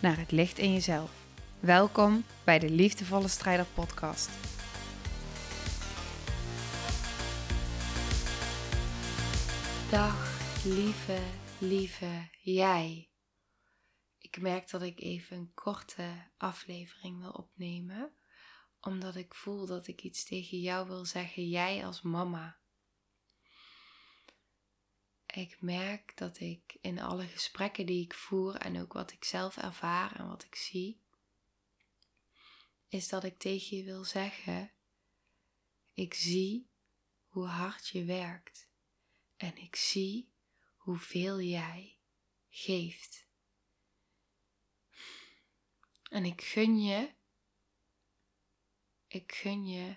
naar het licht in jezelf. Welkom bij de Liefdevolle Strijder Podcast. Dag, lieve, lieve jij. Ik merk dat ik even een korte aflevering wil opnemen, omdat ik voel dat ik iets tegen jou wil zeggen, jij als mama. Ik merk dat ik in alle gesprekken die ik voer en ook wat ik zelf ervaar en wat ik zie, is dat ik tegen je wil zeggen: ik zie hoe hard je werkt en ik zie hoeveel jij geeft. En ik gun je, ik gun je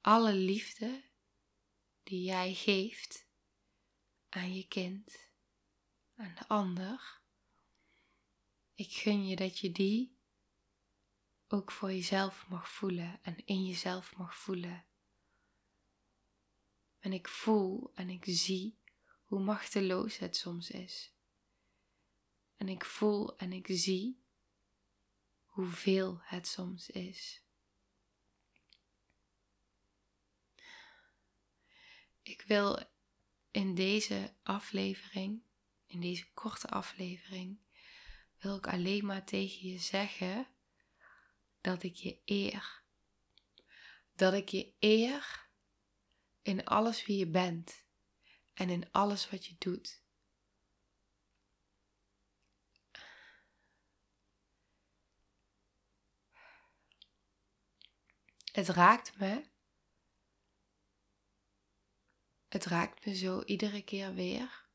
alle liefde die jij geeft aan je kind, aan de ander. Ik gun je dat je die ook voor jezelf mag voelen en in jezelf mag voelen. En ik voel en ik zie hoe machteloos het soms is. En ik voel en ik zie hoeveel het soms is. Ik wil in deze aflevering, in deze korte aflevering, wil ik alleen maar tegen je zeggen dat ik je eer. Dat ik je eer in alles wie je bent en in alles wat je doet. Het raakt me. Het raakt me zo iedere keer weer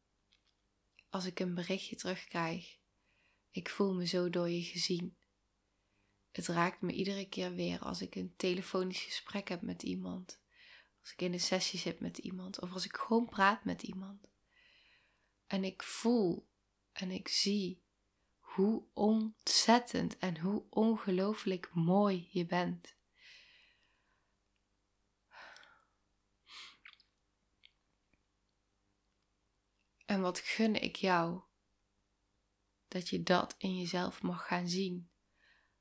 als ik een berichtje terugkrijg. Ik voel me zo door je gezien. Het raakt me iedere keer weer als ik een telefonisch gesprek heb met iemand. Als ik in een sessie zit met iemand. Of als ik gewoon praat met iemand. En ik voel en ik zie hoe ontzettend en hoe ongelooflijk mooi je bent. En wat gun ik jou dat je dat in jezelf mag gaan zien.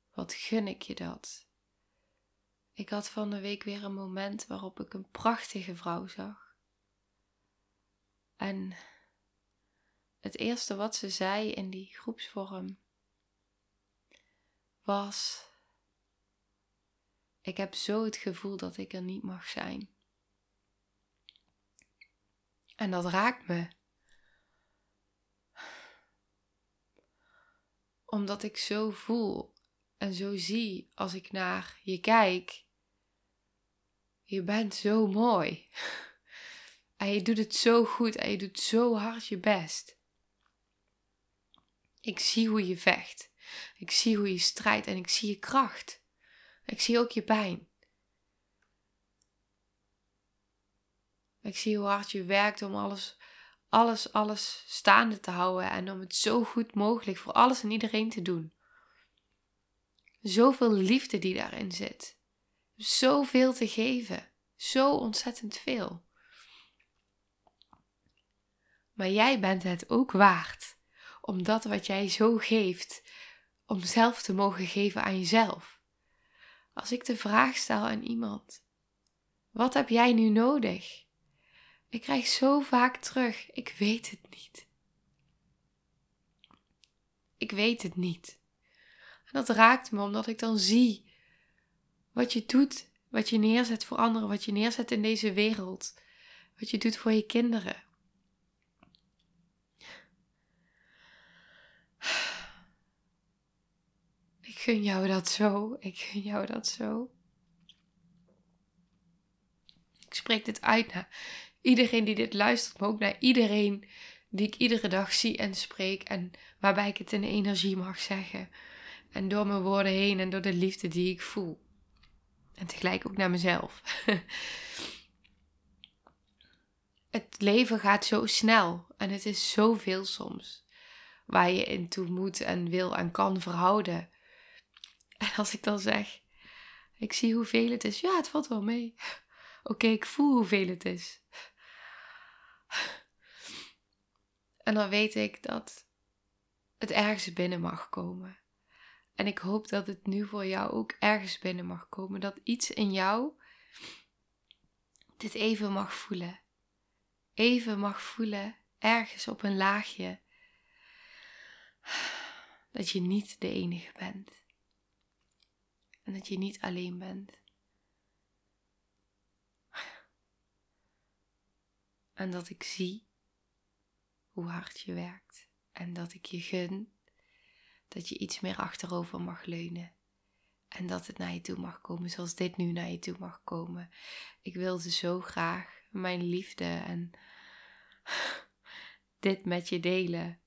Wat gun ik je dat? Ik had van de week weer een moment waarop ik een prachtige vrouw zag. En het eerste wat ze zei in die groepsvorm was: Ik heb zo het gevoel dat ik er niet mag zijn. En dat raakt me. Omdat ik zo voel en zo zie als ik naar je kijk. Je bent zo mooi. En je doet het zo goed en je doet zo hard je best. Ik zie hoe je vecht. Ik zie hoe je strijdt en ik zie je kracht. Ik zie ook je pijn. Ik zie hoe hard je werkt om alles, alles, alles staande te houden en om het zo goed mogelijk voor alles en iedereen te doen. Zoveel liefde die daarin zit. Zoveel te geven. Zo ontzettend veel. Maar jij bent het ook waard om dat wat jij zo geeft, om zelf te mogen geven aan jezelf. Als ik de vraag stel aan iemand: Wat heb jij nu nodig? Ik krijg zo vaak terug: Ik weet het niet. Ik weet het niet. En dat raakt me omdat ik dan zie wat je doet, wat je neerzet voor anderen, wat je neerzet in deze wereld, wat je doet voor je kinderen. Ik gun jou dat zo, ik gun jou dat zo. Ik spreek dit uit naar iedereen die dit luistert, maar ook naar iedereen die ik iedere dag zie en spreek en waarbij ik het in energie mag zeggen. En door mijn woorden heen en door de liefde die ik voel. En tegelijk ook naar mezelf. het leven gaat zo snel en het is zoveel soms waar je in toe moet en wil en kan verhouden. En als ik dan zeg, ik zie hoeveel het is, ja, het valt wel mee. Oké, ik voel hoeveel het is. En dan weet ik dat het ergens binnen mag komen. En ik hoop dat het nu voor jou ook ergens binnen mag komen. Dat iets in jou dit even mag voelen. Even mag voelen, ergens op een laagje. Dat je niet de enige bent. En dat je niet alleen bent. En dat ik zie hoe hard je werkt. En dat ik je gun dat je iets meer achterover mag leunen. En dat het naar je toe mag komen zoals dit nu naar je toe mag komen. Ik wilde zo graag mijn liefde en dit met je delen.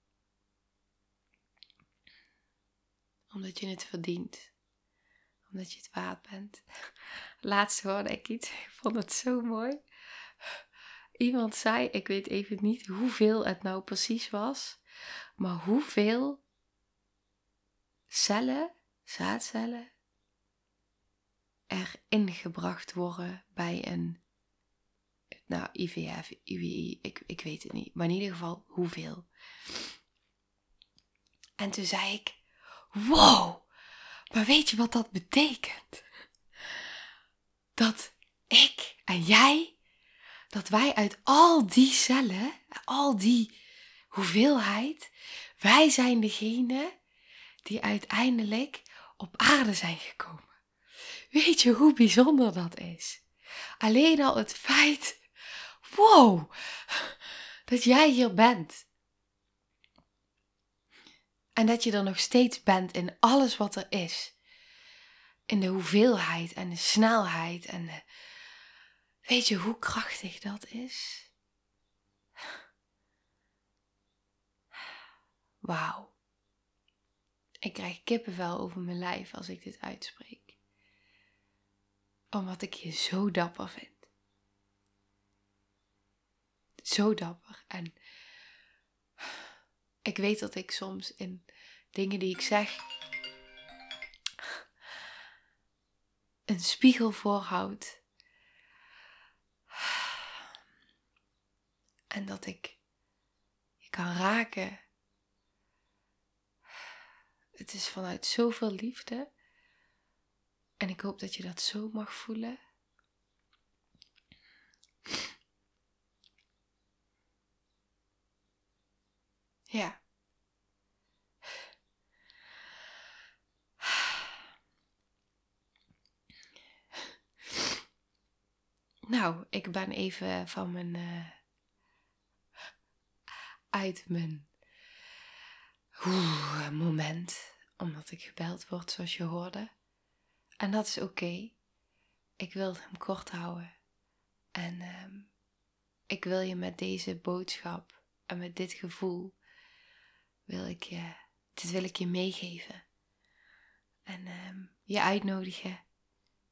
Omdat je het verdient. Omdat je het waard bent. Laatst hoorde ik iets. Ik vond het zo mooi. Iemand zei, ik weet even niet hoeveel het nou precies was. Maar hoeveel cellen, zaadcellen, er ingebracht worden bij een nou, IVF, IWI, ik, ik weet het niet. Maar in ieder geval hoeveel. En toen zei ik, wow, maar weet je wat dat betekent? Dat ik en jij, dat wij uit al die cellen, al die hoeveelheid, wij zijn degene die uiteindelijk op aarde zijn gekomen. Weet je hoe bijzonder dat is? Alleen al het feit, wow, dat jij hier bent. En dat je er nog steeds bent in alles wat er is. In de hoeveelheid en de snelheid en de... Weet je hoe krachtig dat is? Wauw. Ik krijg kippenvel over mijn lijf als ik dit uitspreek. Omdat ik je zo dapper vind. Zo dapper. En ik weet dat ik soms in dingen die ik zeg een spiegel voorhoud. En dat ik je kan raken het is vanuit zoveel liefde. En ik hoop dat je dat zo mag voelen. Ja. Nou, ik ben even van mijn. Uh, uit mijn. Moment omdat ik gebeld word zoals je hoorde. En dat is oké. Ik wil hem kort houden. En ehm, ik wil je met deze boodschap en met dit gevoel, wil ik je, dit wil ik je meegeven. En ehm, je uitnodigen,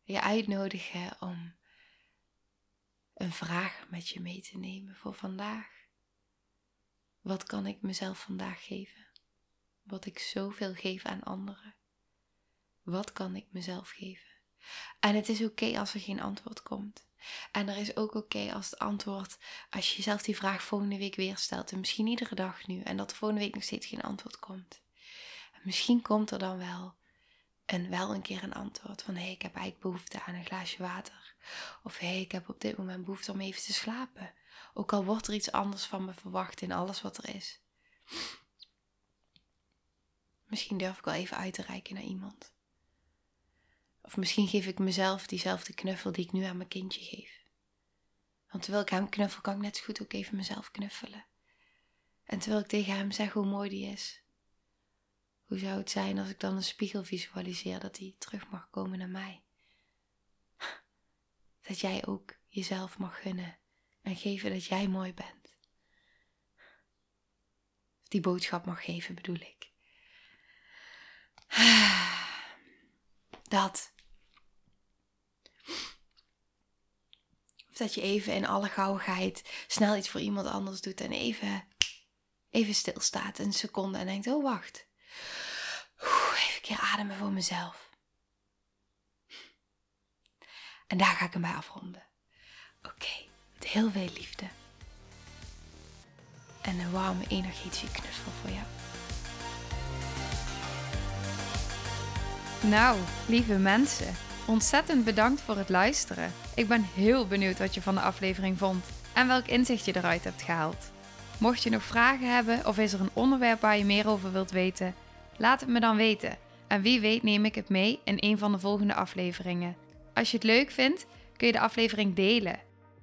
je uitnodigen om een vraag met je mee te nemen voor vandaag. Wat kan ik mezelf vandaag geven? wat ik zoveel geef aan anderen? Wat kan ik mezelf geven? En het is oké als er geen antwoord komt. En er is ook oké als het antwoord, als je jezelf die vraag volgende week weer stelt, en misschien iedere dag nu, en dat er volgende week nog steeds geen antwoord komt. En misschien komt er dan wel en wel een keer een antwoord van hé, hey, ik heb eigenlijk behoefte aan een glaasje water. Of hé, hey, ik heb op dit moment behoefte om even te slapen. Ook al wordt er iets anders van me verwacht in alles wat er is. Misschien durf ik wel even uit te reiken naar iemand. Of misschien geef ik mezelf diezelfde knuffel die ik nu aan mijn kindje geef. Want terwijl ik hem knuffel, kan ik net zo goed ook even mezelf knuffelen. En terwijl ik tegen hem zeg hoe mooi die is. Hoe zou het zijn als ik dan een spiegel visualiseer dat hij terug mag komen naar mij? Dat jij ook jezelf mag gunnen en geven dat jij mooi bent. die boodschap mag geven, bedoel ik. Dat. Of dat je even in alle gauwigheid snel iets voor iemand anders doet en even, even stilstaat, een seconde en denkt: oh wacht. Even een keer ademen voor mezelf. En daar ga ik hem bij afronden. Oké, heel veel liefde. En een warme energetische knuffel voor jou. Nou, lieve mensen, ontzettend bedankt voor het luisteren. Ik ben heel benieuwd wat je van de aflevering vond en welk inzicht je eruit hebt gehaald. Mocht je nog vragen hebben of is er een onderwerp waar je meer over wilt weten, laat het me dan weten. En wie weet neem ik het mee in een van de volgende afleveringen. Als je het leuk vindt, kun je de aflevering delen.